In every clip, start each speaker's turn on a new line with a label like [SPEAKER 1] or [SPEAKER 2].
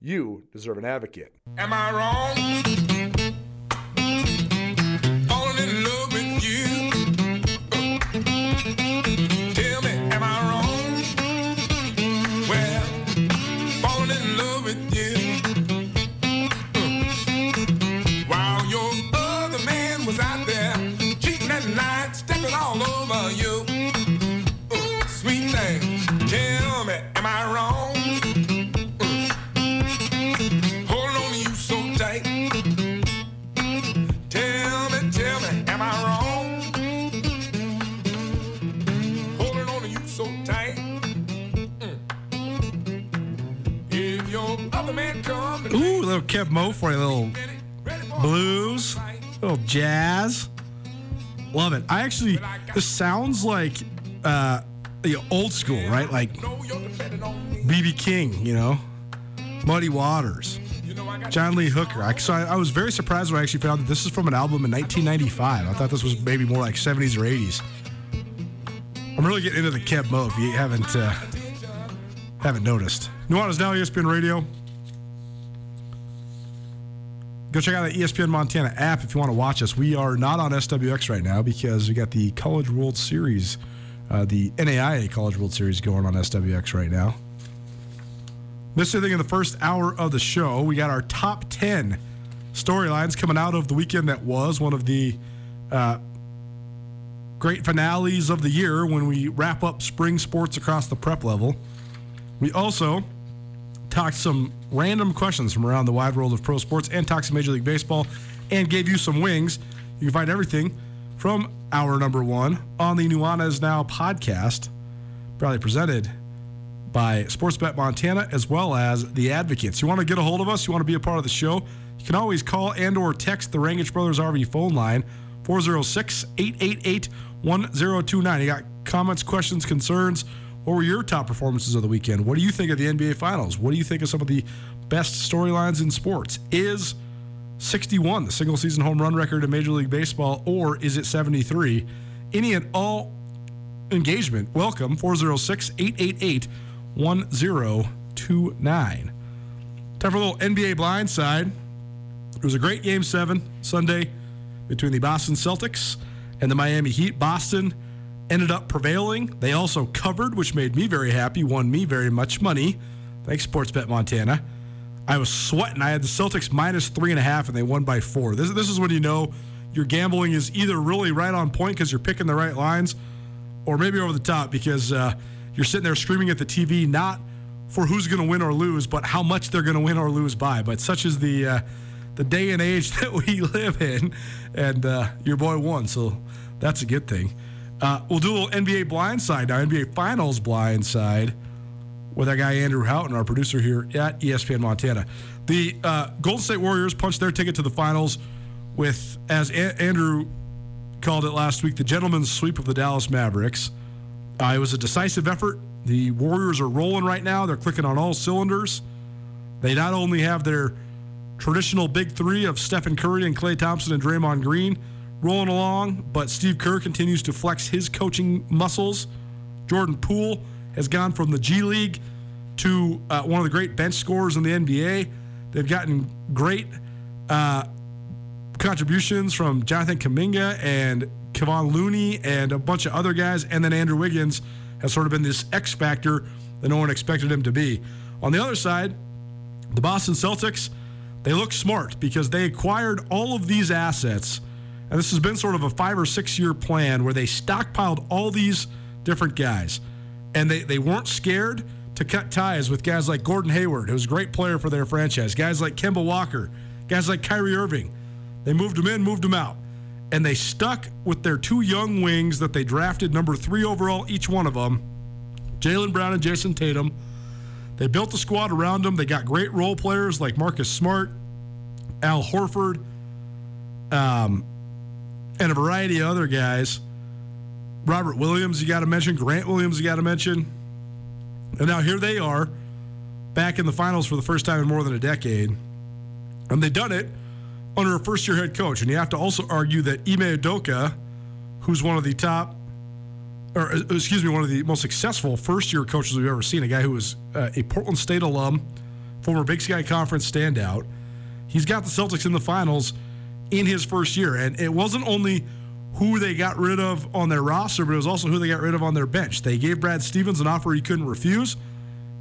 [SPEAKER 1] you deserve an advocate.
[SPEAKER 2] Am I wrong?
[SPEAKER 3] Keb' Mo' for a little blues, a little jazz. Love it. I actually, this sounds like uh, old school, right? Like. BB King, you know, Muddy Waters, John Lee Hooker. I, so I, I was very surprised when I actually found that this is from an album in 1995. I thought this was maybe more like 70s or 80s. I'm really getting into the Keb' Mo' if you haven't uh, haven't noticed. Nuanez Now ESPN Radio. Go check out the ESPN Montana app if you want to watch us. We are not on SWX right now because we got the College World Series, uh, the NAIA College World Series going on SWX right now. This is the thing in the first hour of the show. We got our top 10 storylines coming out of the weekend that was one of the uh, great finales of the year when we wrap up spring sports across the prep level. We also talked some random questions from around the wide world of pro sports and some Major League Baseball and gave you some wings. You can find everything from our number one on the Nuanez Now podcast, proudly presented by Sportsbet Montana as well as the Advocates. You want to get a hold of us? You want to be a part of the show? You can always call and or text the Rangich Brothers RV phone line 406-888-1029. You got comments, questions, concerns? What were your top performances of the weekend? What do you think of the NBA Finals? What do you think of some of the best storylines in sports? Is 61 the single season home run record in Major League Baseball, or is it 73? Any and all engagement, welcome 406 888 1029. Time for a little NBA blindside. It was a great game seven Sunday between the Boston Celtics and the Miami Heat. Boston ended up prevailing. They also covered, which made me very happy, won me very much money. Thanks, Sportsbet Montana. I was sweating. I had the Celtics minus three and a half, and they won by four. This, this is when you know your gambling is either really right on point because you're picking the right lines, or maybe over the top because uh, you're sitting there screaming at the TV, not for who's going to win or lose, but how much they're going to win or lose by. But such is the uh, the day and age that we live in, and uh, your boy won, so that's a good thing. Uh, we'll do a little NBA blindside now, NBA Finals blindside with our guy Andrew Houghton, our producer here at ESPN Montana. The uh, Golden State Warriors punched their ticket to the finals with, as a- Andrew called it last week, the gentleman's sweep of the Dallas Mavericks. Uh, it was a decisive effort. The Warriors are rolling right now. They're clicking on all cylinders. They not only have their traditional big three of Stephen Curry and Klay Thompson and Draymond Green rolling along, but Steve Kerr continues to flex his coaching muscles. Jordan Poole has gone from the G League to uh, one of the great bench scorers in the NBA. They've gotten great uh, contributions from Jonathan Kuminga and Kevon Looney and a bunch of other guys, and then Andrew Wiggins has sort of been this X factor that no one expected him to be. On the other side, the Boston Celtics, they look smart because they acquired all of these assets. And this has been sort of a five or six year plan where they stockpiled all these different guys. And they, they weren't scared to cut ties with guys like Gordon Hayward, who's a great player for their franchise, guys like Kemba Walker, guys like Kyrie Irving. They moved them in, moved them out. And they stuck with their two young wings that they drafted number three overall, each one of them Jaylen Brown and Jayson Tatum. They built the squad around them. They got great role players like Marcus Smart, Al Horford, um, and a variety of other guys. Robert Williams, you got to mention. Grant Williams, you got to mention. And now here they are, back in the finals for the first time in more than a decade. And they've done it under a first year head coach. And you have to also argue that Ime Udoka, who's one of the top, or uh, excuse me, one of the most successful first year coaches we've ever seen, a guy who was uh, a Portland State alum, former Big Sky Conference standout. He's got the Celtics in the finals in his first year. And it wasn't only who they got rid of on their roster, but it was also who they got rid of on their bench. They gave Brad Stevens an offer he couldn't refuse.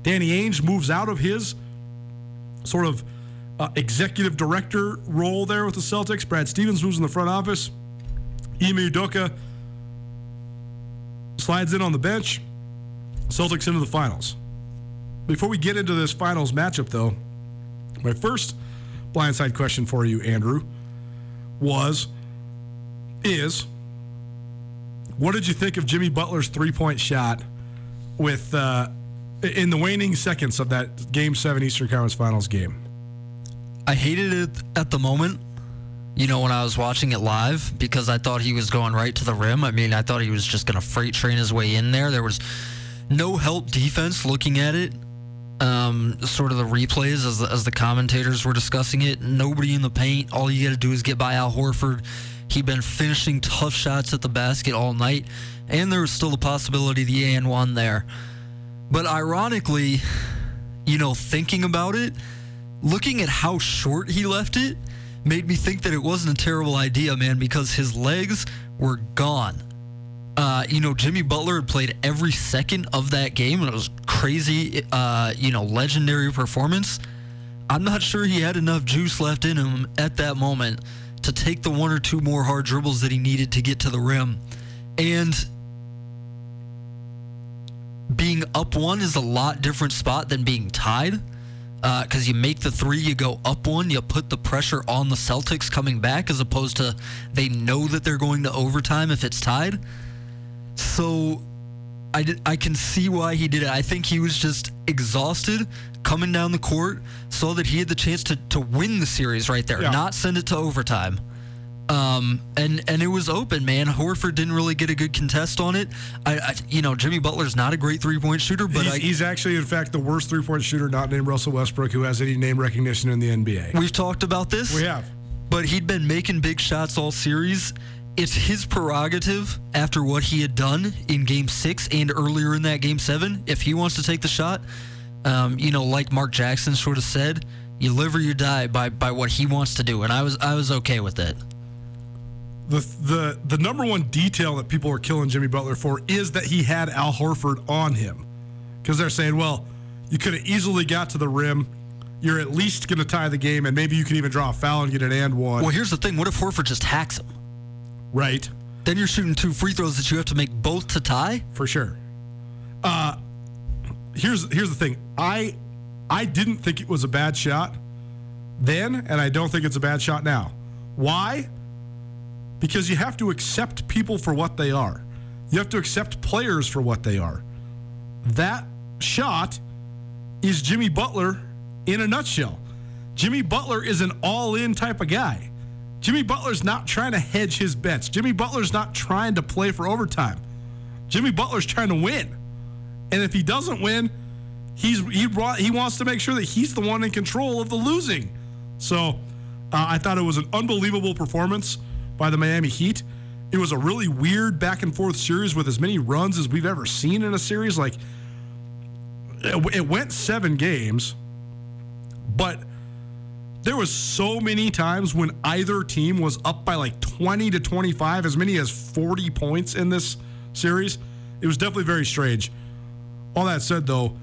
[SPEAKER 3] Danny Ainge moves out of his sort of uh, executive director role there with the Celtics. Brad Stevens moves in the front office. Ime Udoka slides in on the bench. Celtics into the finals. Before we get into this finals matchup, though, my first blindside question for you, Andrew, was is what did you think of Jimmy Butler's three point shot with uh, in the waning seconds of that Game Seven Eastern Conference Finals game?
[SPEAKER 4] I hated it at the moment. You know, when I was watching it live, because I thought he was going right to the rim. I mean, I thought he was just going to freight train his way in there. There was no help defense looking at it. Um, sort of the replays as the, as the commentators were discussing it. Nobody in the paint. All you got to do is get by Al Horford He'd been finishing tough shots at the basket all night, and there was still the possibility the AN one there. But ironically, you know, thinking about it, looking at how short he left it made me think that it wasn't a terrible idea, man, because his legs were gone. Uh, you know, Jimmy Butler had played every second of that game, and it was crazy, uh, you know, legendary performance. I'm not sure he had enough juice left in him at that moment to take the one or two more hard dribbles that he needed to get to the rim. And being up one is a lot different spot than being tied. Because uh, you make the three, you go up one, you put the pressure on the Celtics coming back, as opposed to they know that they're going to overtime if it's tied. So I, did, I can see why he did it. I think he was just exhausted coming down the court, saw that he had the chance to, to win the series right there, yeah. not send it to overtime. Um, and and it was open, man. Horford didn't really get a good contest on it. I, I you know, Jimmy Butler's not a great three point shooter, but
[SPEAKER 3] he's,
[SPEAKER 4] I,
[SPEAKER 3] he's, actually, in fact, the worst three point shooter, not named Russell Westbrook, who has any name recognition in the NBA.
[SPEAKER 4] We've talked about this.
[SPEAKER 3] We have,
[SPEAKER 4] but he'd been making big shots all series, it's his prerogative after what he had done in game six and earlier in that game seven. If he wants to take the shot, um, you know, like Mark Jackson sort of said, you live or you die by, by what he wants to do. And I was I was okay with it.
[SPEAKER 3] The, the the number one detail that people are killing Jimmy Butler for is that he had Al Horford on him. Because they're saying, well, you could have easily got to the rim. You're at least going to tie the game, and maybe you can even draw a foul and get an and one.
[SPEAKER 4] Well, here's the thing: what if Horford just hacks him?
[SPEAKER 3] Right.
[SPEAKER 4] Then you're shooting two free throws that you have to make both to tie.
[SPEAKER 3] For sure. Uh, here's here's the thing. I I didn't think it was a bad shot then, and I don't think it's a bad shot now. Why? Because you have to accept people for what they are. You have to accept players for what they are. That shot is Jimmy Butler in a nutshell. Jimmy Butler is an all in type of guy. Jimmy Butler's not trying to hedge his bets. Jimmy Butler's not trying to play for overtime. Jimmy Butler's trying to win. And if he doesn't win, he's he, he wants to make sure that he's the one in control of the losing. So uh, I thought it was an unbelievable performance by the Miami Heat. It was a really weird back and forth series with as many runs as we've ever seen in a series. Like it, it went seven games, but there was so many times when either team was up by like 20 to 25, as many as 40 points in this series. It was definitely very strange. All that said, though,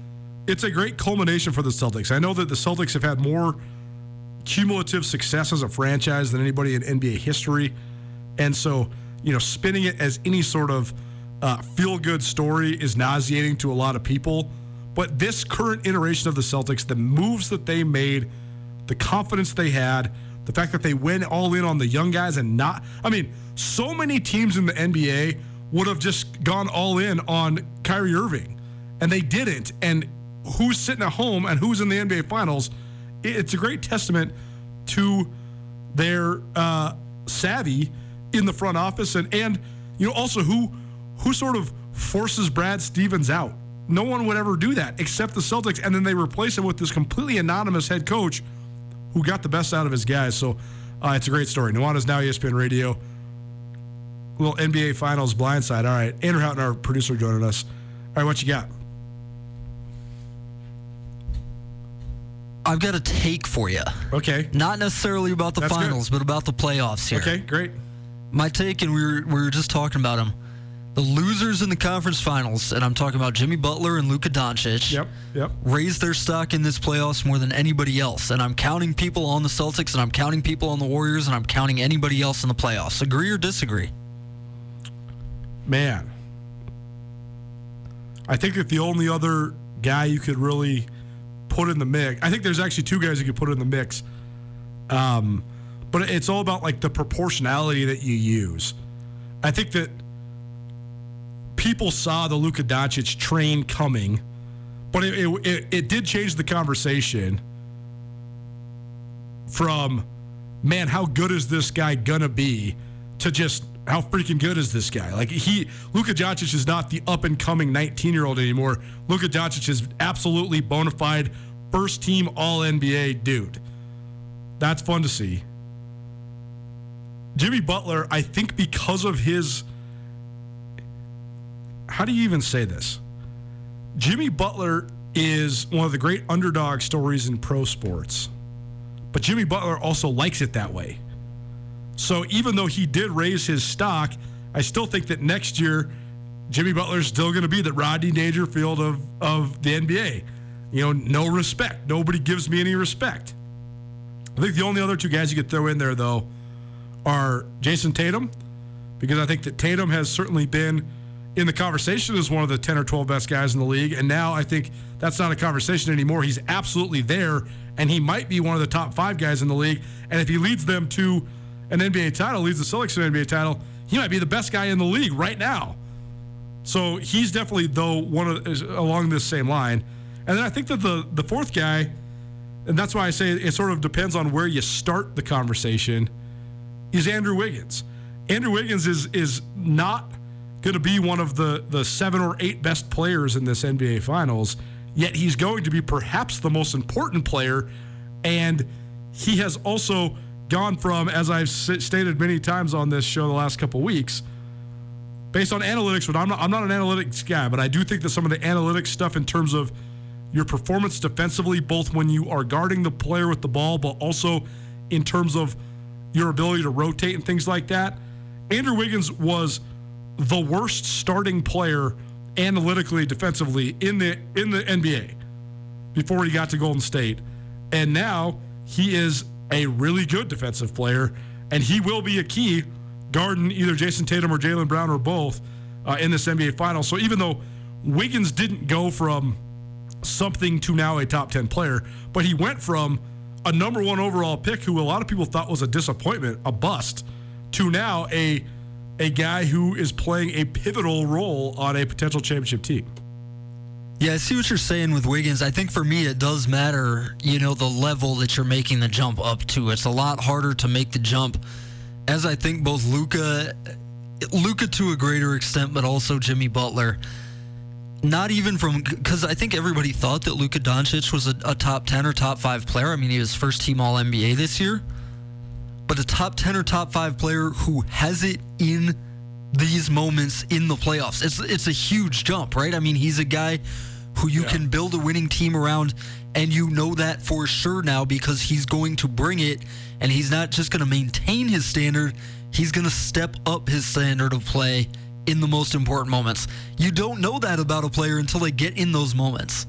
[SPEAKER 3] it's a great culmination for the Celtics. I know that the Celtics have had more cumulative success as a franchise than anybody in NBA history. And so, you know, spinning it as any sort of uh, feel good story is nauseating to a lot of people. But this current iteration of the Celtics, the moves that they made, the confidence they had, the fact that they went all in on the young guys and not, I mean, so many teams in the NBA would have just gone all in on Kyrie Irving, and they didn't. And who's sitting at home and who's in the NBA Finals, it's a great testament to their uh, savvy in the front office and and you know also who who sort of forces Brad Stevens out. No one would ever do that except the Celtics, and then they replace him with this completely anonymous head coach who got the best out of his guys. So uh, it's a great story. Nuanez now ESPN Radio. Little NBA Finals blindside. All right, Andrew Houghton, our producer, joining us. All right, what you got?
[SPEAKER 4] I've got a take for you.
[SPEAKER 3] Okay.
[SPEAKER 4] Not necessarily about the
[SPEAKER 3] That's
[SPEAKER 4] finals,
[SPEAKER 3] good.
[SPEAKER 4] but about the playoffs here.
[SPEAKER 3] Okay, great.
[SPEAKER 4] My take, and we were, we were just talking about them. The losers in the conference finals, and I'm talking about Jimmy Butler and Luka Doncic,
[SPEAKER 3] Yep, yep.
[SPEAKER 4] raised their stock in this playoffs more than anybody else. And I'm counting people on the Celtics, and I'm counting people on the Warriors, and I'm counting anybody else in the playoffs. Agree or disagree?
[SPEAKER 3] Man. I think that the only other guy you could really put in the mix, I think there's actually two guys you could put in the mix. Um, but it's all about like the proportionality that you use. I think that people saw the Luka Doncic train coming, but it, it, it, it did change the conversation from, man, how good is this guy gonna be, to just how freaking good is this guy? Like he, Luka Doncic is not the up and coming 19 year old anymore. Luka Doncic is absolutely bona fide first team All NBA dude. That's fun to see. Jimmy Butler, I think because of his how do you even say this? Jimmy Butler is one of the great underdog stories in pro sports. But Jimmy Butler also likes it that way. So even though he did raise his stock, I still think that next year Jimmy Butler's still going to be the Rodney Dangerfield of of the NBA. You know, no respect. Nobody gives me any respect. I think the only other two guys you could throw in there though are Jayson Tatum, because I think that Tatum has certainly been in the conversation as one of the 10 or 12 best guys in the league. And now I think that's not a conversation anymore. He's absolutely there, and he might be one of the top five guys in the league. And if he leads them to an NBA title, leads the Celtics to an NBA title, he might be the best guy in the league right now. So he's definitely though one of is along this same line. And then I think that the the fourth guy, and that's why I say it sort of depends on where you start the conversation, is Andrew Wiggins. Andrew Wiggins is is not going to be one of the the seven or eight best players in this NBA Finals. Yet he's going to be perhaps the most important player, and he has also gone from, as I've stated many times on this show the last couple weeks, based on analytics. But I'm not I'm not an analytics guy, but I do think that some of the analytics stuff in terms of your performance defensively, both when you are guarding the player with the ball, but also in terms of your ability to rotate and things like that. Andrew Wiggins was the worst starting player analytically defensively in the in the NBA before he got to Golden State. And now he is a really good defensive player and he will be a key guarding either Jayson Tatum or Jaylen Brown or both uh, in this NBA final. So even though Wiggins didn't go from something to now a top 10 player, but he went from a number one overall pick who a lot of people thought was a disappointment, a bust, to now a a guy who is playing a pivotal role on a potential championship team.
[SPEAKER 4] Yeah, I see what you're saying with Wiggins. I think for me, it does matter, you know, the level that you're making the jump up to. It's a lot harder to make the jump, as I think both Luka, Luka to a greater extent, but also Jimmy Butler. Not even from because I think everybody thought that Luka Doncic was a, a top ten or top five player. I mean, he was first team All NBA this year, but a top ten or top five player who has it in these moments in the playoffs. It's it's a huge jump, right? I mean, he's a guy who you yeah. can build a winning team around and you know that for sure now because he's going to bring it and he's not just going to maintain his standard, he's going to step up his standard of play in the most important moments. You don't know that about a player until they get in those moments.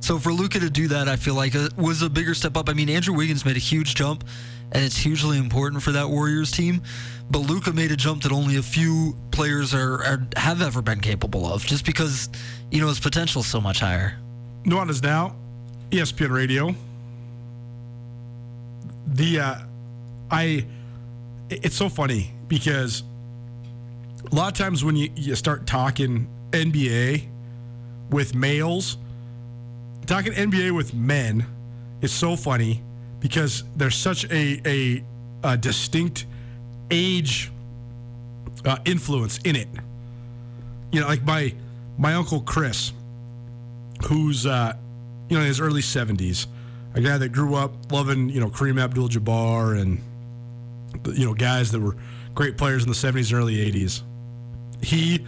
[SPEAKER 4] So for Luka to do that, I feel like it was a bigger step up. I mean, Andrew Wiggins made a huge jump and it's hugely important for that Warriors team. But Luka made a jump that only a few players are, are have ever been capable of, just because you know his potential is so much higher.
[SPEAKER 3] Nuanez now, ESPN Radio. The uh, I, it's so funny because a lot of times when you, you start talking NBA with males, talking NBA with men is so funny because there's such a, a, a distinct age uh, influence in it. You know, like my my uncle Chris, who's uh, you know in his early 70s, a guy that grew up loving you know Kareem Abdul-Jabbar and you know guys that were great players in the 70s and early 80s. He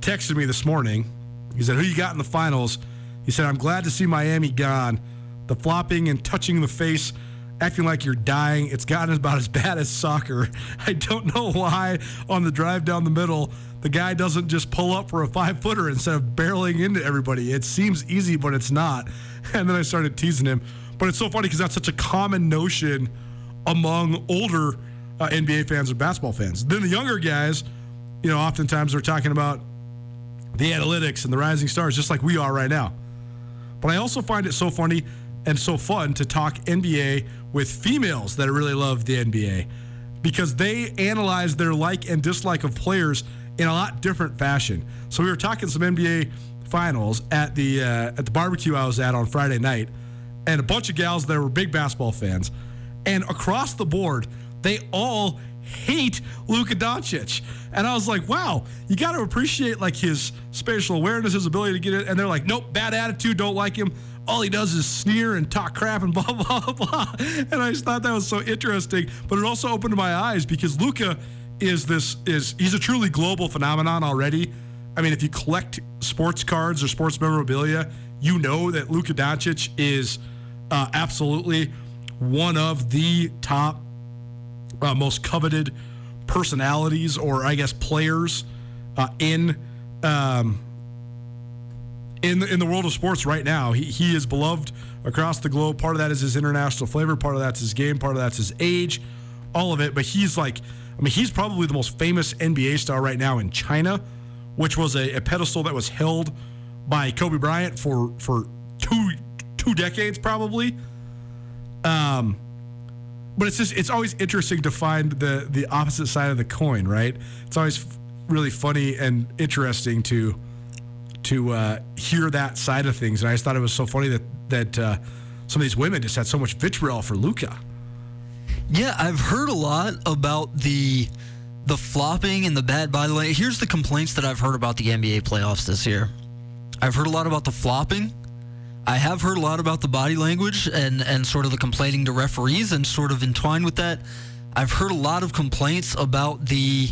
[SPEAKER 3] texted me this morning. He said, "Who you got in the finals?" He said, "I'm glad to see Miami gone. The flopping and touching the face acting like you're dying. It's gotten about as bad as soccer. I don't know why on the drive down the middle, the guy doesn't just pull up for a five footer instead of barreling into everybody. It seems easy, but it's not. And then I started teasing him. But it's so funny because that's such a common notion among older uh, NBA fans and basketball fans. Then the younger guys, you know, oftentimes they're talking about the analytics and the rising stars, just like we are right now. But I also find it so funny and so fun to talk NBA with females that really love the NBA because they analyze their like and dislike of players in a lot different fashion. So we were talking some NBA finals at the uh, at the barbecue I was at on Friday night, and a bunch of gals that were big basketball fans, and across the board they all hate Luka Doncic. And I was like, wow, you got to appreciate like his spatial awareness, his ability to get it. And they're like, nope, bad attitude, don't like him all he does is sneer and talk crap and blah blah blah. And I just thought that was so interesting. But it also opened my eyes because Luka is this is he's a truly global phenomenon already. I mean, if you collect sports cards or sports memorabilia, you know that Luka Doncic is uh, absolutely one of the top uh, most coveted personalities, or I guess players uh, in um, in the, in the world of sports right now. He, he is beloved across the globe. Part of that is his international flavor. Part of that's his game. Part of that's his age. All of it. But he's like, I mean, he's probably the most famous NBA star right now in China, which was a, a pedestal that was held by Kobe Bryant for for two two decades probably. Um, but it's just it's always interesting to find the the opposite side of the coin, right? It's always really funny and interesting to to uh, hear that side of things. And I just thought it was so funny that that uh, some of these women just had so much vitriol for Luka.
[SPEAKER 4] Yeah, I've heard a lot about the the flopping and the bad body language. Here's the complaints that I've heard about the NBA playoffs this year. I've heard a lot about the flopping. I have heard a lot about the body language and and sort of the complaining to referees and sort of entwined with that. I've heard a lot of complaints about the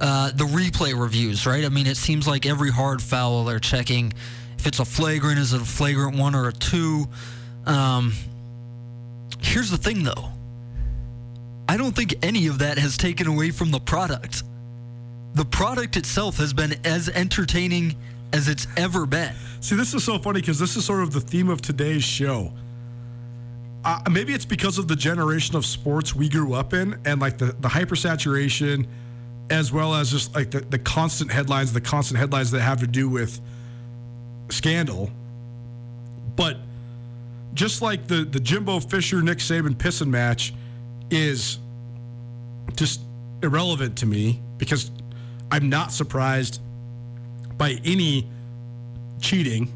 [SPEAKER 4] uh, the replay reviews, right? I mean, it seems like every hard foul they're checking if it's a flagrant, is it a flagrant one or a two? Um, here's the thing, though. I don't think any of that has taken away from the product. The product itself has been as entertaining as it's ever been.
[SPEAKER 3] See, this is so funny because this is sort of the theme of today's show. Uh, maybe it's because of the generation of sports we grew up in and like the, the hypersaturation as well as just like the, the constant headlines, the constant headlines that have to do with scandal. But just like the the Jimbo Fisher Nick Saban pissing match is just irrelevant to me because I'm not surprised by any cheating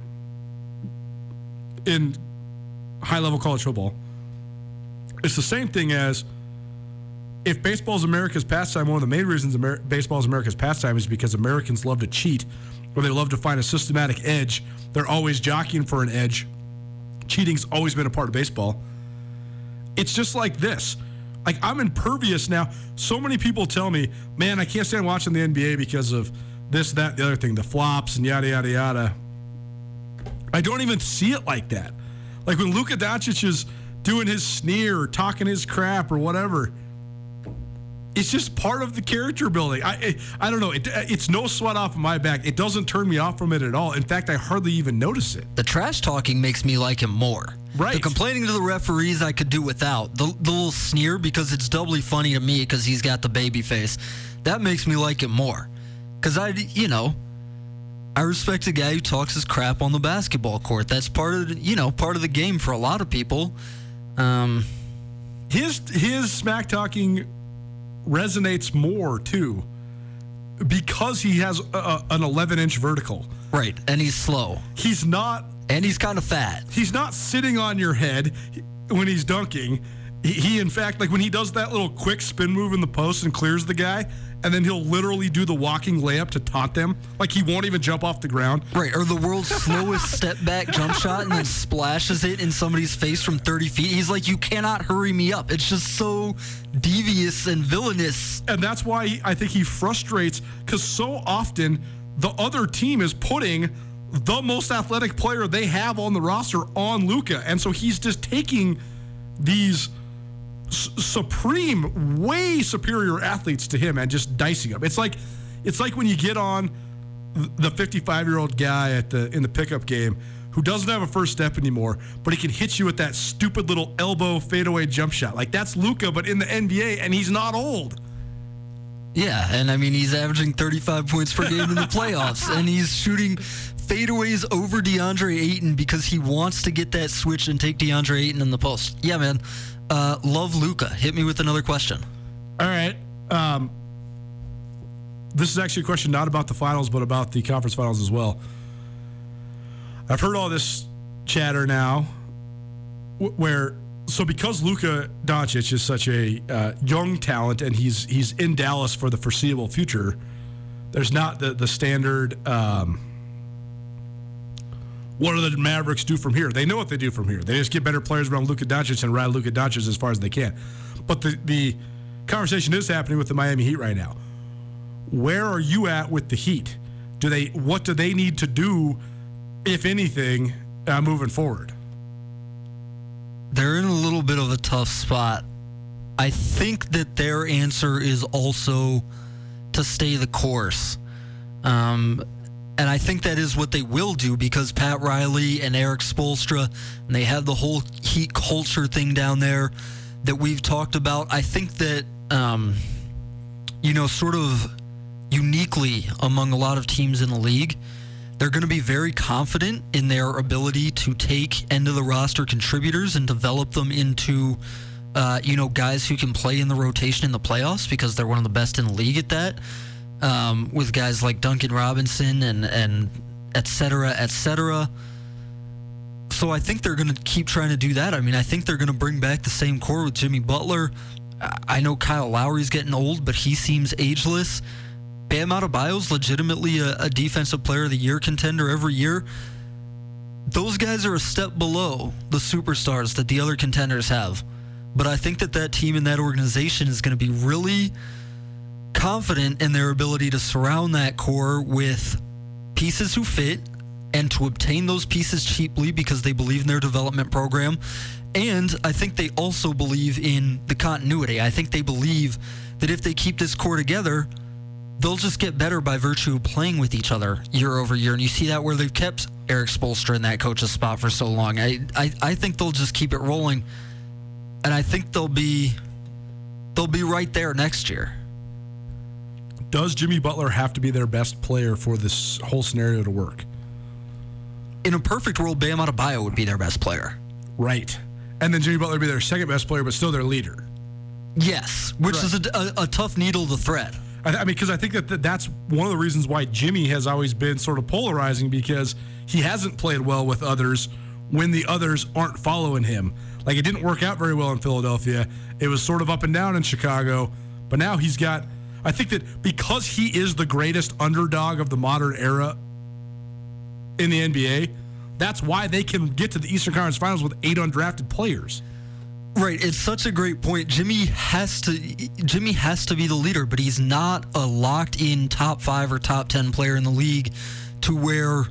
[SPEAKER 3] in high level college football. It's the same thing as if baseball is America's pastime, one of the main reasons Amer- baseball is America's pastime is because Americans love to cheat or they love to find a systematic edge. They're always jockeying for an edge. Cheating's always been a part of baseball. It's just like this. Like I'm impervious now. So many people tell me, "Man, I can't stand watching the NBA because of this, that, the other thing, the flops and yada yada yada." I don't even see it like that. Like when Luka Doncic is doing his sneer or talking his crap or whatever. It's just part of the character building. I I, I don't know. It, it's no sweat off of my back. It doesn't turn me off from it at all. In fact, I hardly even notice it.
[SPEAKER 4] The trash talking makes me like him more.
[SPEAKER 3] Right.
[SPEAKER 4] The complaining to the referees I could do without. The, the little sneer because it's doubly funny to me because he's got the baby face. That makes me like him more. Because I, you know, I respect a guy who talks his crap on the basketball court. That's part of, the, you know, part of the game for a lot of people. Um,
[SPEAKER 3] his his smack talking resonates more too because he has a, an 11 inch vertical.
[SPEAKER 4] Right, and he's slow.
[SPEAKER 3] He's not,
[SPEAKER 4] and he's kind of fat.
[SPEAKER 3] He's not sitting on your head when he's dunking. He, he, in fact, like when he does that little quick spin move in the post and clears the guy, and then he'll literally do the walking layup to taunt them. Like he won't even jump off the ground.
[SPEAKER 4] Right, or the world's slowest step back jump shot and then splashes it in somebody's face from 30 feet. He's like, you cannot hurry me up. It's just so devious and villainous.
[SPEAKER 3] And that's why he, I think he frustrates because so often the other team is putting the most athletic player they have on the roster on Luka. And so he's just taking these supreme, way superior athletes to him and just dicing them. It's like it's like when you get on the 55 year old guy at the in the pickup game who doesn't have a first step anymore, but he can hit you with that stupid little elbow fadeaway jump shot. Like that's Luka, but in the NBA, and he's not old.
[SPEAKER 4] Yeah, and I mean he's averaging 35 points per game in the playoffs, and he's shooting fadeaways over DeAndre Ayton because he wants to get that switch and take DeAndre Ayton in the post. Yeah, man. Uh, love Luka. Hit me with another question.
[SPEAKER 3] All right. Um, this is actually a question not about the finals, but about the conference finals as well. I've heard all this chatter now, where so because Luka Doncic is such a uh, young talent and he's he's in Dallas for the foreseeable future, there's not the the standard. Um, what do the Mavericks do from here? They know what they do from here. They just get better players around Luka Doncic and ride Luka Doncic as far as they can. But the, the conversation is happening with the Miami Heat right now. Where are you at with the Heat? Do they what do they need to do, if anything, uh, moving forward?
[SPEAKER 4] They're in a little bit of a tough spot. I think that their answer is also to stay the course. Um, and I think that is what they will do because Pat Riley and Erik Spoelstra, and they have the whole heat culture thing down there that we've talked about. I think that, um, you know, sort of uniquely among a lot of teams in the league, they're going to be very confident in their ability to take end of the roster contributors and develop them into, uh, you know, guys who can play in the rotation in the playoffs because they're one of the best in the league at that um, with guys like Duncan Robinson and and et cetera, et cetera. So I think they're going to keep trying to do that. I mean, I think they're going to bring back the same core with Jimmy Butler. I know Kyle Lowry's getting old, but he seems ageless. Bam Adebayo's legitimately a, a defensive player of the year contender every year. Those guys are a step below the superstars that the other contenders have. But I think that that team and that organization is going to be really confident in their ability to surround that core with pieces who fit and to obtain those pieces cheaply because they believe in their development program. And I think they also believe in the continuity. I think they believe that if they keep this core together, they'll just get better by virtue of playing with each other year over year. And you see that where they've kept Erik Spoelstra in that coach's spot for so long. I, I, I think they'll just keep it rolling. And I think they'll be they'll be right there next year
[SPEAKER 3] does Jimmy Butler have to be their best player for this whole scenario to work?
[SPEAKER 4] In a perfect world, Bam Adebayo would be their best player.
[SPEAKER 3] Right. And then Jimmy Butler would be their second best player, but still their leader.
[SPEAKER 4] Yes, which
[SPEAKER 3] Right.
[SPEAKER 4] is a, a, a tough needle to thread.
[SPEAKER 3] I, I mean, because I think that th- that's one of the reasons why Jimmy has always been sort of polarizing because he hasn't played well with others when the others aren't following him. Like it didn't work out very well in Philadelphia. It was sort of up and down in Chicago, but now he's got. I think that because he is the greatest underdog of the modern era in the NBA, that's why they can get to the Eastern Conference Finals with eight undrafted players.
[SPEAKER 4] Right, it's such a great point. Jimmy has to Jimmy has to be the leader, but he's not a locked in top 5 or top 10 player in the league to where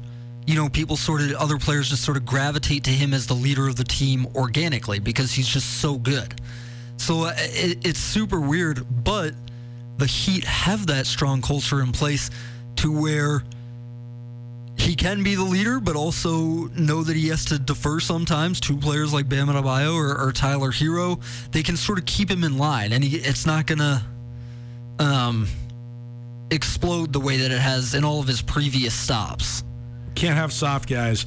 [SPEAKER 4] you know people sort of other players just sort of gravitate to him as the leader of the team organically because he's just so good. So uh, it, it's super weird, but the Heat have that strong culture in place to where he can be the leader, but also know that he has to defer sometimes to players like Bam Adebayo or, or Tyler Herro. They can sort of keep him in line, and he, it's not gonna um, explode the way that it has in all of his previous stops.
[SPEAKER 3] Can't have soft guys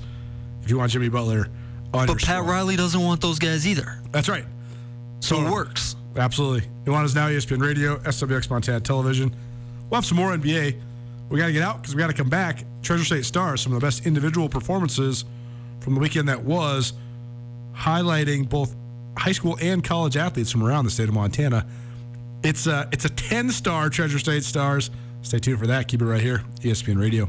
[SPEAKER 3] if you want Jimmy Butler on
[SPEAKER 4] But Pat
[SPEAKER 3] squad.
[SPEAKER 4] Riley doesn't want those guys either,
[SPEAKER 3] That's right.
[SPEAKER 4] so it works.
[SPEAKER 3] Absolutely. Nuanez Now, ESPN Radio, SWX Montana Television. We'll have some more NBA. We got to get out because we got to come back. Treasure State Stars, some of the best individual performances from the weekend that was, highlighting both high school and college athletes from around the state of Montana. It's a, it's a 10 star Treasure State Stars. Stay tuned for that. Keep it right here, ESPN Radio.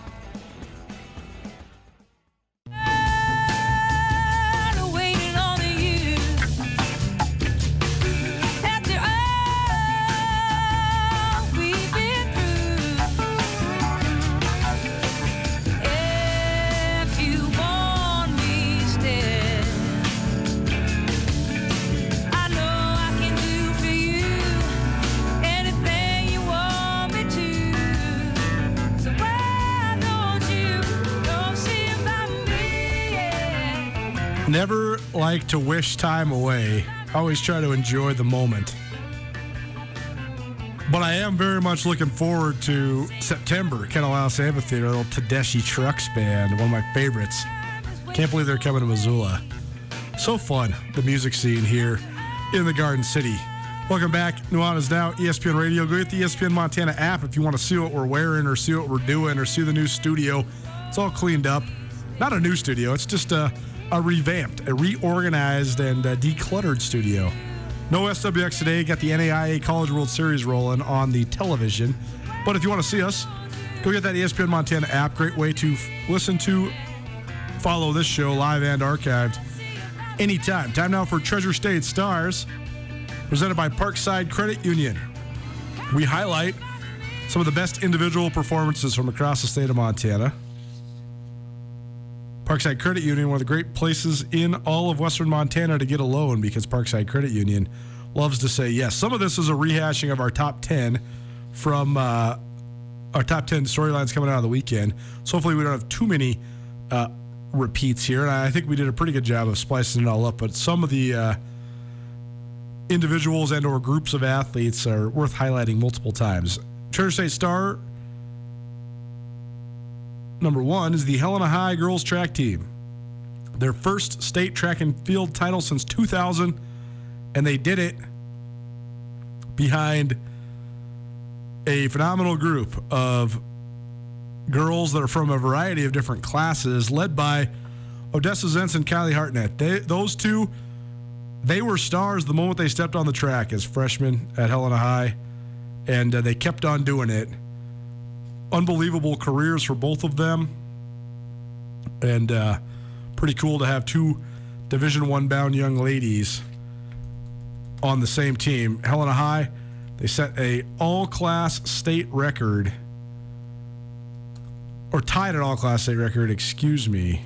[SPEAKER 3] Like to wish time away. I Always try to enjoy the moment. But I am very much looking forward to September, KettleHouse Amphitheater, little Tedeschi Trucks Band, one of my favorites. Can't believe they're coming to Missoula. So fun, the music scene here in the Garden City. Welcome back. Nuanez Now, ESPN Radio. Go get the ESPN Montana app if you want to see what we're wearing or see what we're doing or see the new studio. It's all cleaned up. Not a new studio, it's just a, a revamped, a reorganized, and decluttered studio. No SWX today. Got the NAIA College World Series rolling on the television. But if you want to see us, go get that ESPN Montana app. Great way to f- listen to, follow this show live and archived anytime. Time now for Treasure State Stars, presented by Parkside Credit Union. We highlight some of the best individual performances from across the state of Montana. Parkside Credit Union, one of the great places in all of Western Montana to get a loan because Parkside Credit Union loves to say yes. Some of this is a rehashing of our top 10 from uh, our top 10 storylines coming out of the weekend. So hopefully we don't have too many uh, repeats here. And I think we did a pretty good job of splicing it all up. But some of the uh, individuals and or groups of athletes are worth highlighting multiple times. Treasure State Star number one is the Helena High girls track team. Their first state track and field title since 2000, and they did it behind a phenomenal group of girls that are from a variety of different classes, led by Odessa Zentz and Kylie Hartnett. They, those two they were stars the moment they stepped on the track as freshmen at Helena High, and uh, they kept on doing it. Unbelievable careers for both of them, and uh, pretty cool to have two Division One bound young ladies on the same team. Helena High, they set a all-class state record, or tied an all-class state record. Excuse me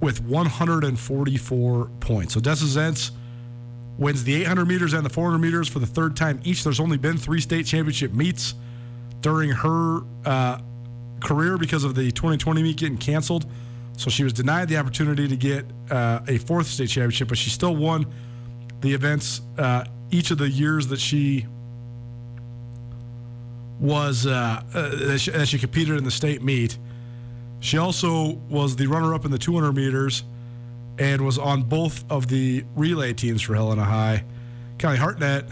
[SPEAKER 3] with 144 points. So Dessa Zentz wins the 800 meters and the 400 meters for the third time each. There's only been three state championship meets during her uh, career because of the 2020 meet getting canceled. So she was denied the opportunity to get uh, a fourth state championship, but she still won the events uh, each of the years that she was uh, uh, that, she, she competed in the state meet. She also was the runner up in the 200 meters and was on both of the relay teams for Helena High. Kelly Hartnett,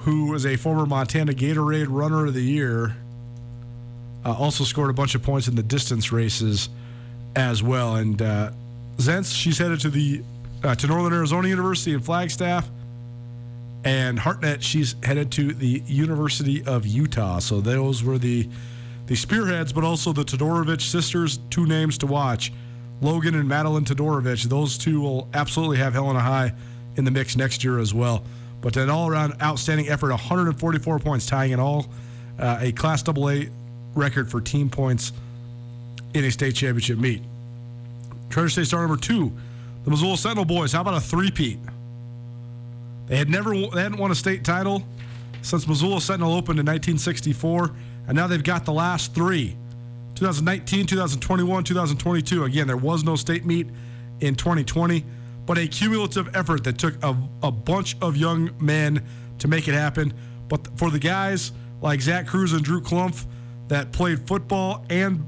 [SPEAKER 3] who was a former Montana Gatorade Runner of the Year, uh, also scored a bunch of points in the distance races as well. And uh, Zentz, she's headed to the uh, to Northern Arizona University in Flagstaff, and Hartnett, she's headed to the University of Utah. So those were the the spearheads, but also the Todorovich sisters, two names to watch. Logan and Madeline Todorovich, those two will absolutely have Helena High in the mix next year as well. But an all around outstanding effort, 144 points, tying in all uh, a Class AA record for team points in a state championship meet. Treasure State star number two, the Missoula Sentinel boys. How about a three-peat? They had never, they hadn't won a state title since Missoula Sentinel opened in 1964, and now they've got the last three 2019, 2021, 2022. Again, there was no state meet in 2020, but a cumulative effort that took a, a bunch of young men to make it happen. But for the guys like Zach Cruz and Drew Klumpf that played football and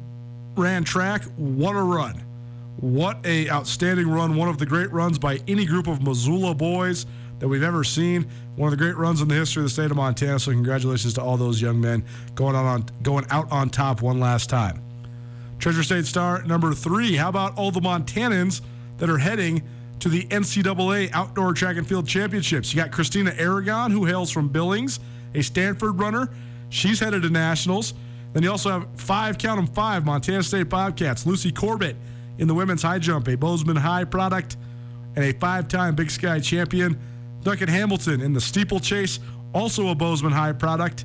[SPEAKER 3] ran track, what a run. What a outstanding run. One of the great runs by any group of Missoula boys that we've ever seen. One of the great runs in the history of the state of Montana. So congratulations to all those young men going on, on going out on top one last time. Treasure State star number three. How about all the Montanans that are heading to the NCAA Outdoor Track and Field Championships? You got Christina Aragon, who hails from Billings, a Stanford runner. She's headed to nationals. Then you also have five, count them five, Montana State Bobcats. Lucy Corbett in the women's high jump, a Bozeman High product, and a five-time Big Sky champion. Duncan Hamilton in the steeplechase, also a Bozeman High product,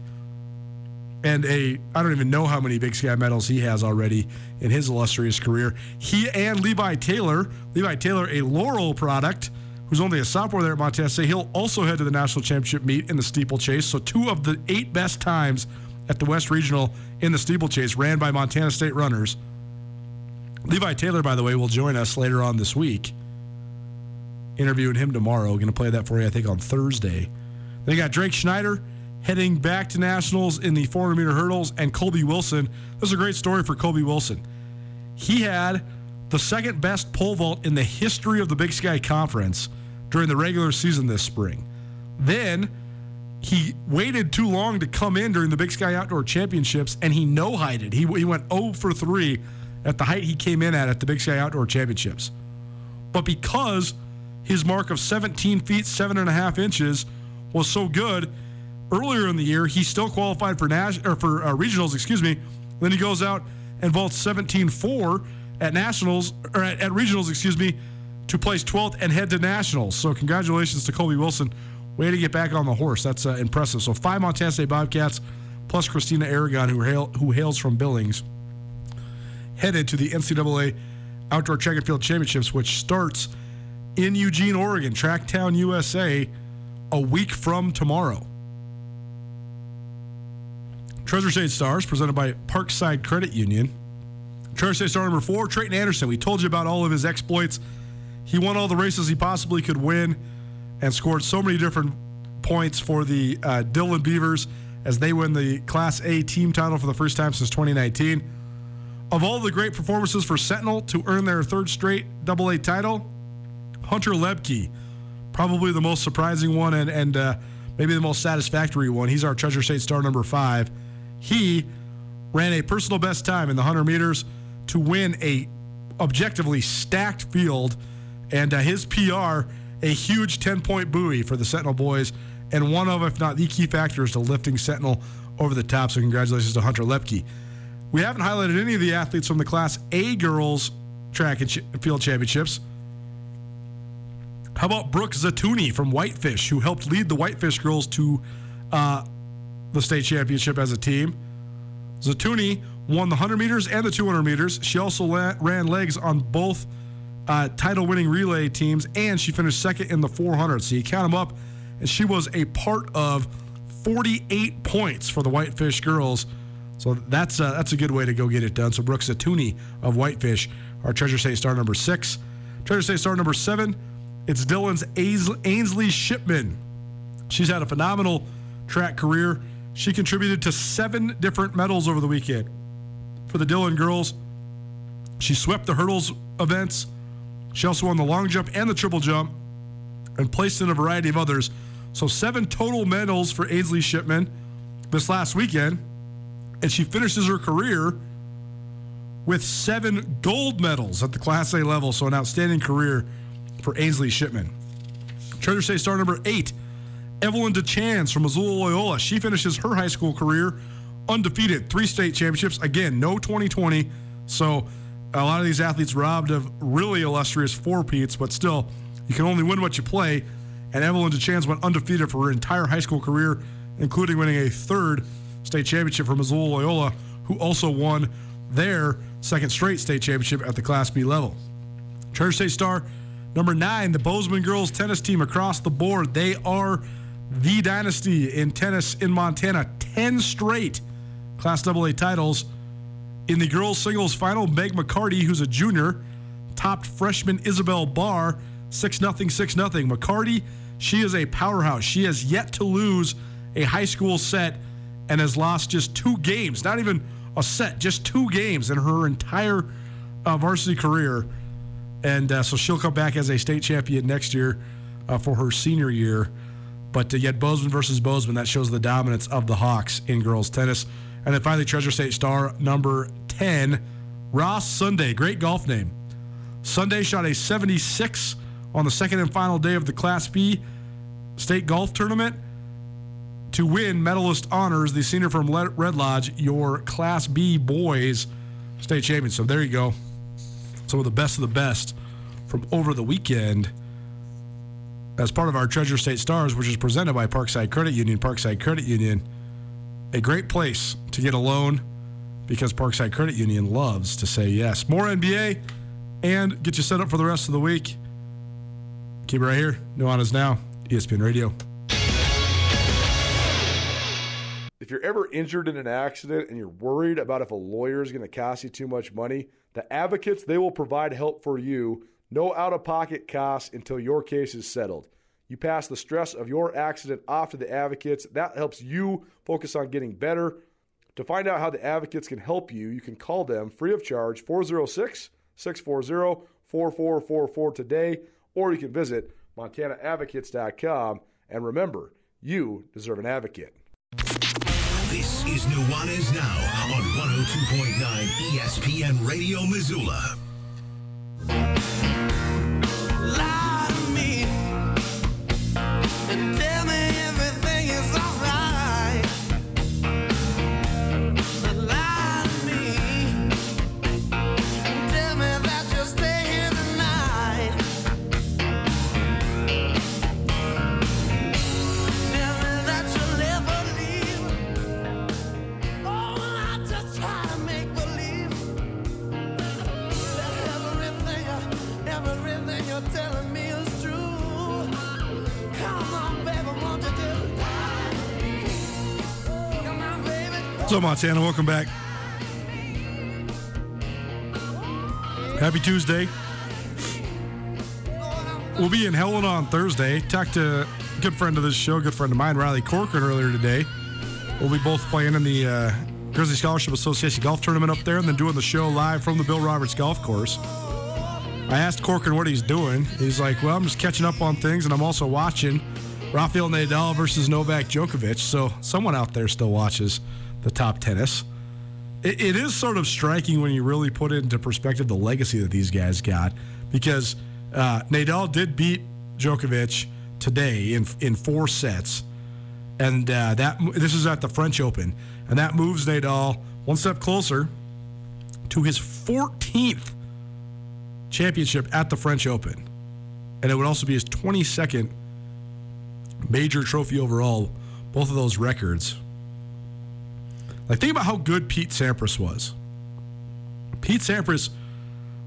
[SPEAKER 3] and a I don't even know how many Big Sky medals he has already in his illustrious career. He and Levi Taylor, Levi Taylor, a Laurel product, who's only a sophomore there at Montana State. He'll also head to the national championship meet in the steeplechase. So two of the eight best times at the West Regional in the steeplechase ran by Montana State runners. Levi Taylor, by the way, will join us later on this week. Interviewing him tomorrow. Going to play that for you, I think, on Thursday. Then you got Drake Schneider heading back to nationals in the 400 meter hurdles, and Colby Wilson. This is a great story for Colby Wilson. He had the second best pole vault in the history of the Big Sky Conference during the regular season this spring. Then he waited too long to come in during the Big Sky Outdoor Championships, and he no heighted. He, he went 0 for 3 at the height he came in at at the Big Sky Outdoor Championships. But because his mark of 17 feet, 7.5 inches was so good, earlier in the year, he still qualified for nas- or for uh, regionals, excuse me. Then he goes out and vaults 17.4 at nationals, or at, at regionals, excuse me, to place 12th and head to nationals. So congratulations to Colby Wilson. Way to get back on the horse. That's uh, impressive. So five Montana State Bobcats plus Christina Aragon, who, hail, who hails from Billings, headed to the NCAA Outdoor Track and Field Championships, which starts in Eugene, Oregon, Tracktown, USA, a week from tomorrow. Treasure State Stars, presented by Parkside Credit Union. Treasure State Star number four, Trayton Anderson. We told you about all of his exploits. He won all the races he possibly could win and scored so many different points for the uh, Dillon Beavers as they win the Class A team title for the first time since 2019. Of all the great performances for Sentinel to earn their third straight Double A title, Hunter Lebke, probably the most surprising one and, and uh, maybe the most satisfactory one. He's our Treasure State star number five. He ran a personal best time in the 100 meters to win a objectively stacked field And uh, his PR, a huge 10 point buoy for the Sentinel boys, and one of, if not the key factors to lifting Sentinel over the top. So, congratulations to Hunter Lepke. We haven't highlighted any of the athletes from the Class A girls track and ch- field championships. How about Brooke Zatuni from Whitefish, who helped lead the Whitefish girls to uh, the state championship as a team? Zatuni won the 100 meters and the 200 meters. She also la- ran legs on both uh, title winning relay teams, and she finished second in the 400. So you count them up, and she was a part of 48 points for the Whitefish girls. So that's uh, that's a good way to go get it done. So Brooke Zatuni of Whitefish, our Treasure State star number six. Treasure State star number seven, it's Dillon's Ainsley Shipman. She's had a phenomenal track career. She contributed to seven different medals over the weekend for the Dylan girls. She swept the hurdles events. She also won the long jump and the triple jump and placed in a variety of others. So, seven total medals for Ainsley Shipman this last weekend. And she finishes her career with seven gold medals at the Class A level. So, an outstanding career for Ainsley Shipman. Treasure State star number eight, Evelyn DeChans from Missoula Loyola. She finishes her high school career undefeated, three state championships. Again, no 2020. So a lot of these athletes robbed of really illustrious four peats, but still, you can only win what you play. And Evelyn DeChans went undefeated for her entire high school career, including winning a third state championship for Missoula Loyola, who also won their second straight state championship at the Class B level. Treasure State star number nine, the Bozeman girls tennis team across the board. They are the dynasty in tennis in Montana. 10 straight Class AA titles. In the girls singles final, Meg McCarty, who's a junior, topped freshman Isabel Barr 6 0 6 0. McCarty, she is a powerhouse. She has yet to lose a high school set and has lost just two games, not even a set, just two games in her entire uh, varsity career. And uh, so she'll come back as a state champion next year uh, for her senior year. But uh, yet, Bozeman versus Bozeman, that shows the dominance of the Hawks in girls tennis. And then finally, Treasure State star number 10, Ross Sunday. Great golf name. Sunday shot a 76 on the second and final day of the Class B state golf tournament to win medalist honors. The senior from Red Lodge, your Class B boys state champion. So there you go. Some of the best of the best from over the weekend as part of our Treasure State Stars, which is presented by Parkside Credit Union. Parkside Credit Union, a great place to get a loan because Parkside Credit Union loves to say yes. More NBA and get you set up for the rest of the week. Keep it right here. Nuanez Now, ESPN Radio.
[SPEAKER 1] If you're ever injured in an accident and you're worried about if a lawyer is going to cost you too much money, the advocates, they will provide help for you. No out of pocket costs until your case is settled. You pass the stress of your accident off to the advocates. That helps you focus on getting better. To find out how the advocates can help you, you can call them free of charge 406 640 4444 today, or you can visit montanaadvocates.com. And remember, you deserve an advocate.
[SPEAKER 5] This is Nuanez Now on 102.9 ESPN Radio Missoula.
[SPEAKER 3] So, Montana, welcome back. Happy Tuesday. We'll be in Helena on Thursday. Talked to a good friend of this show, good friend of mine, Riley Corcoran, earlier today. We'll be both playing in the uh, Grizzly Scholarship Association golf tournament up there and then doing the show live from the Bill Roberts Golf Course. I asked Corcoran what he's doing. He's like, well, I'm just catching up on things, and I'm also watching Rafael Nadal versus Novak Djokovic. So someone out there still watches the top tennis. It, it is sort of striking when you really put it into perspective the legacy that these guys got, because Uh, Nadal did beat Djokovic today in in four sets, and uh, that this is at the French Open, and that moves Nadal one step closer to his 14th championship at the French Open, and it would also be his 22nd major trophy overall. Both of those records. Like think about how good Pete Sampras was. Pete Sampras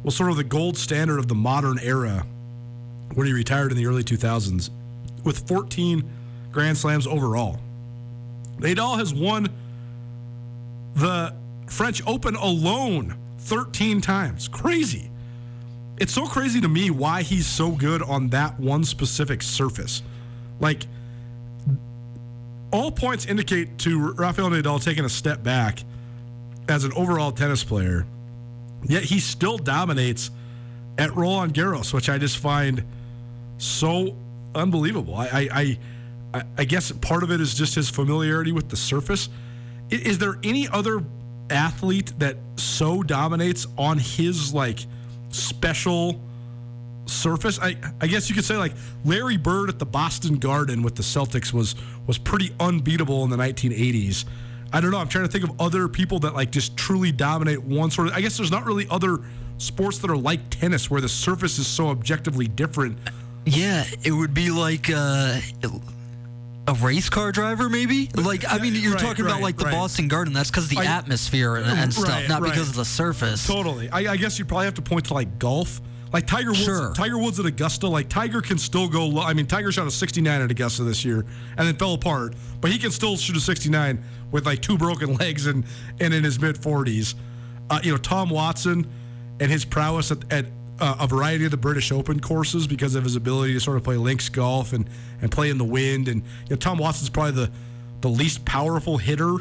[SPEAKER 3] was sort of the gold standard of the modern era when he retired in the early 2000s with 14 Grand Slams overall. Nadal has won the French Open alone 13 times. Crazy. It's so crazy to me why he's so good on that one specific surface. Like, all points indicate to Rafael Nadal taking a step back as an overall tennis player, yet he still dominates at Roland Garros, which I just find so unbelievable. I, I, I, I guess part of it is just his familiarity with the surface. I- Is there any other athlete that so dominates on his like special surface? I, I guess you could say like Larry Bird at the Boston Garden with the Celtics was was pretty unbeatable in the 1980s. I don't know. I'm trying to think of other people that like just truly dominate one sort of. I guess there's not really other sports that are like tennis where the surface is so objectively different.
[SPEAKER 4] Yeah, it would be like uh, a race car driver, maybe. Like, I mean, you're
[SPEAKER 3] Right,
[SPEAKER 4] talking about like the
[SPEAKER 3] right.
[SPEAKER 4] Boston Garden. That's because the
[SPEAKER 3] I-
[SPEAKER 4] atmosphere and, and stuff,
[SPEAKER 3] Right,
[SPEAKER 4] not
[SPEAKER 3] right.
[SPEAKER 4] because of the surface.
[SPEAKER 3] Totally. I, I guess you probably have to point to like golf. Like Tiger Woods,
[SPEAKER 4] Sure.
[SPEAKER 3] Tiger Woods at Augusta, like Tiger can still go low. I mean, Tiger shot a 69 at Augusta this year and then fell apart, but he can still shoot a 69 with like two broken legs and and in his mid 40s. Uh, you know, Tom Watson and his prowess at, at uh, a variety of the British Open courses because of his ability to sort of play links golf and and play in the wind. And you know, Tom Watson's probably the the least powerful hitter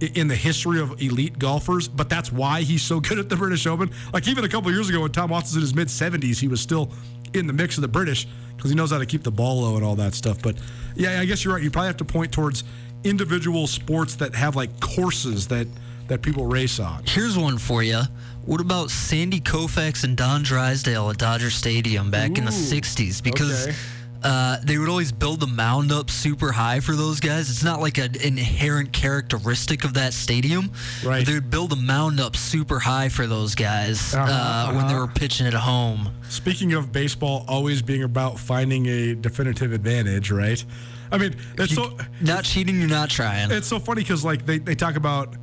[SPEAKER 3] in the history of elite golfers, but that's why he's so good at the British Open. Like even a couple years ago, when Tom Watson's in his mid 70s, he was still in the mix of the British because he knows how to keep the ball low and all that stuff. But yeah, I guess you're right. You probably have to point towards individual sports that have like courses that that people race on.
[SPEAKER 4] Here's one for you. What about Sandy Koufax and Don Drysdale at Dodger Stadium back in the 60s? Because
[SPEAKER 3] okay.
[SPEAKER 4] Uh, they would always build the mound up super high for those guys. It's not like an inherent characteristic of that stadium.
[SPEAKER 3] Right.
[SPEAKER 4] They would build the mound up super high for those guys uh
[SPEAKER 3] Uh-huh,
[SPEAKER 4] when they were pitching at home.
[SPEAKER 3] Speaking of baseball always being about finding a definitive advantage, right? I mean, it's so
[SPEAKER 4] Not cheating, you're not trying.
[SPEAKER 3] it's so funny because like they, they talk about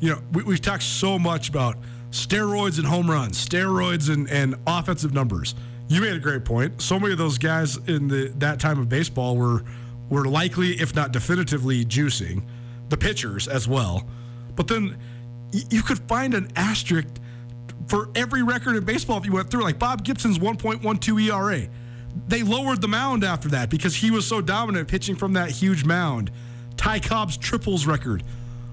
[SPEAKER 3] you know we, we've talked so much about steroids and home runs steroids and, and offensive numbers you made a great point. So many of those guys in the that time of baseball were were likely if not definitively juicing the pitchers as well. But then you could find an asterisk for every record in baseball if you went through. Like bob gibson's 1.12 era they lowered the mound after that because he was so dominant pitching from that huge mound. Ty cobb's triples record.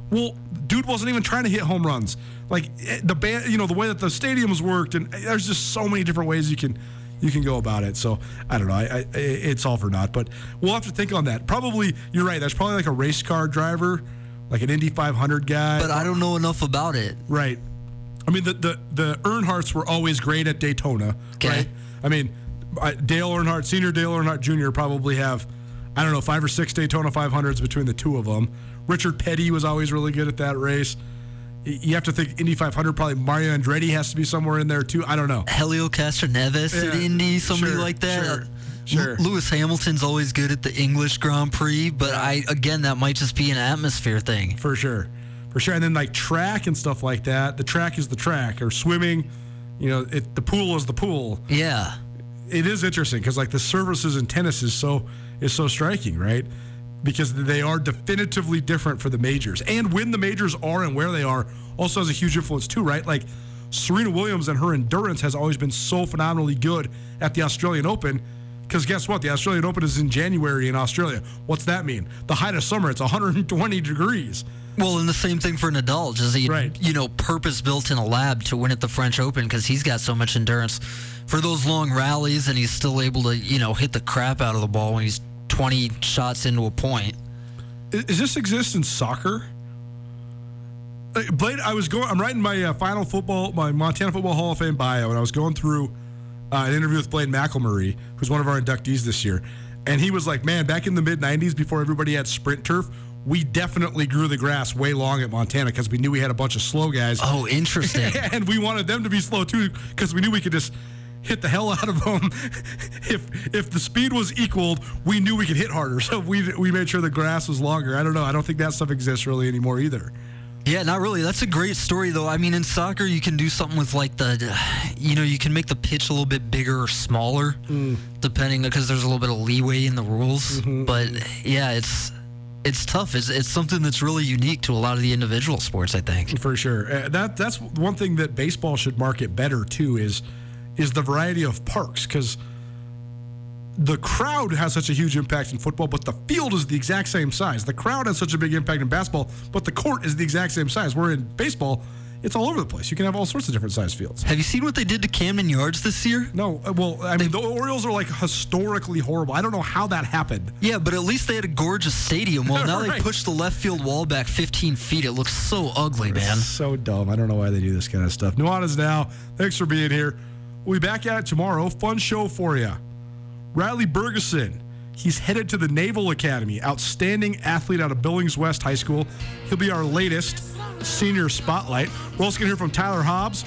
[SPEAKER 3] Well, dude wasn't even trying to hit home runs. Like eh, the band, you know, the way that the stadiums worked, and eh, there's just so many different ways you can you can go about it. So I don't know. I, I it's all for naught, but we'll have to think on that. Probably you're right. That's probably like a race car driver, like an Indy 500 guy.
[SPEAKER 4] but I don't know enough about it.
[SPEAKER 3] Right. I mean, the the the Earnhardts were always great at Daytona,
[SPEAKER 4] Okay.
[SPEAKER 3] right? I mean, Dale Earnhardt, Senior Dale Earnhardt Jr. probably have, I don't know, five or six Daytona 500s between the two of them. Richard Petty was always really good at that race. You have to think Indy 500, probably Mario Andretti has to be somewhere in there too. I don't know.
[SPEAKER 4] Helio Castroneves at
[SPEAKER 3] Yeah,
[SPEAKER 4] Indy, somebody
[SPEAKER 3] sure,
[SPEAKER 4] like that.
[SPEAKER 3] sure, sure.
[SPEAKER 4] Lewis Hamilton's always good at the English Grand Prix, but I again that might just be an atmosphere thing.
[SPEAKER 3] For sure. For sure. And then like track and stuff like that. The track is the track, or swimming. You know, it, the pool is the pool.
[SPEAKER 4] Yeah.
[SPEAKER 3] it is interesting because like the services in tennis is so is so striking, right? Because they are definitively different for the majors, and when the majors are and where they are also has a huge influence too, right? Like Serena Williams and her endurance has always been so phenomenally good at the Australian Open. Because guess what? The Australian Open is in January in Australia. What's that mean? The height of summer, it's 120 degrees.
[SPEAKER 4] Well, and the same thing for Nadal, just he,
[SPEAKER 3] Right.
[SPEAKER 4] you know, purpose built in a lab to win at the French Open because he's got so much endurance for those long rallies, and he's still able to, you know, hit the crap out of the ball when he's 20 shots into a point.
[SPEAKER 3] Does this exist in soccer? Blade, I was going. I'm writing my uh, final football, my Montana Football Hall of Fame bio, and I was going through uh, an interview with Blaine McElmurry, who's one of our inductees this year, and he was like, "Man, back in the mid '90s, before everybody had sprint turf." We definitely grew the grass way long at Montana because we knew we had a bunch of slow guys.
[SPEAKER 4] Oh, interesting.
[SPEAKER 3] and we wanted them to be slow too because we knew we could just hit the hell out of them. if if the speed was equaled, we knew we could hit harder. So we we made sure the grass was longer. I don't know. I don't think that stuff exists really anymore either.
[SPEAKER 4] Yeah, not really. That's a great story, though. I mean, in soccer, you can do something with like the, you know, you can make the pitch a little bit bigger or smaller, mm. depending because there's a little bit of leeway in the rules. Mm-hmm, mm-hmm. But yeah, it's it's tough. It's it's something that's really unique to a lot of the individual sports. I think.
[SPEAKER 3] For sure. Uh, that that's one thing that baseball should market better too is is the variety of parks because the crowd has such a huge impact in football, but the field is the exact same size. The crowd has such a big impact in basketball, but the court is the exact same size. Where in baseball, it's all over the place. You can have all sorts of different size fields.
[SPEAKER 4] Have you seen what they did to Camden Yards this year?
[SPEAKER 3] No, uh, well, I mean, the Orioles are like historically horrible. I don't know how that happened.
[SPEAKER 4] Yeah, but at least they had a gorgeous stadium. Well, now they pushed the left field wall back 15 feet. It looks so ugly, man.
[SPEAKER 3] So dumb. I don't know why they do this kind of stuff. Nuanez now. Thanks for being here. We'll be back at it tomorrow. Fun show for you. Riley Bergeson. He's headed to the Naval Academy. Outstanding athlete out of Billings West High School. He'll be our latest senior spotlight. We're also going to hear from Tyler Hobbs,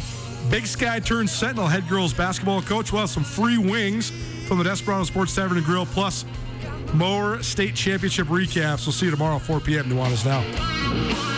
[SPEAKER 3] Big Sky turned Sentinel head girls basketball coach. We'll have some free wings from the Desperado Sports Tavern and Grill, plus more state championship recaps. We'll see you tomorrow, 4 p.m. Nuanez now.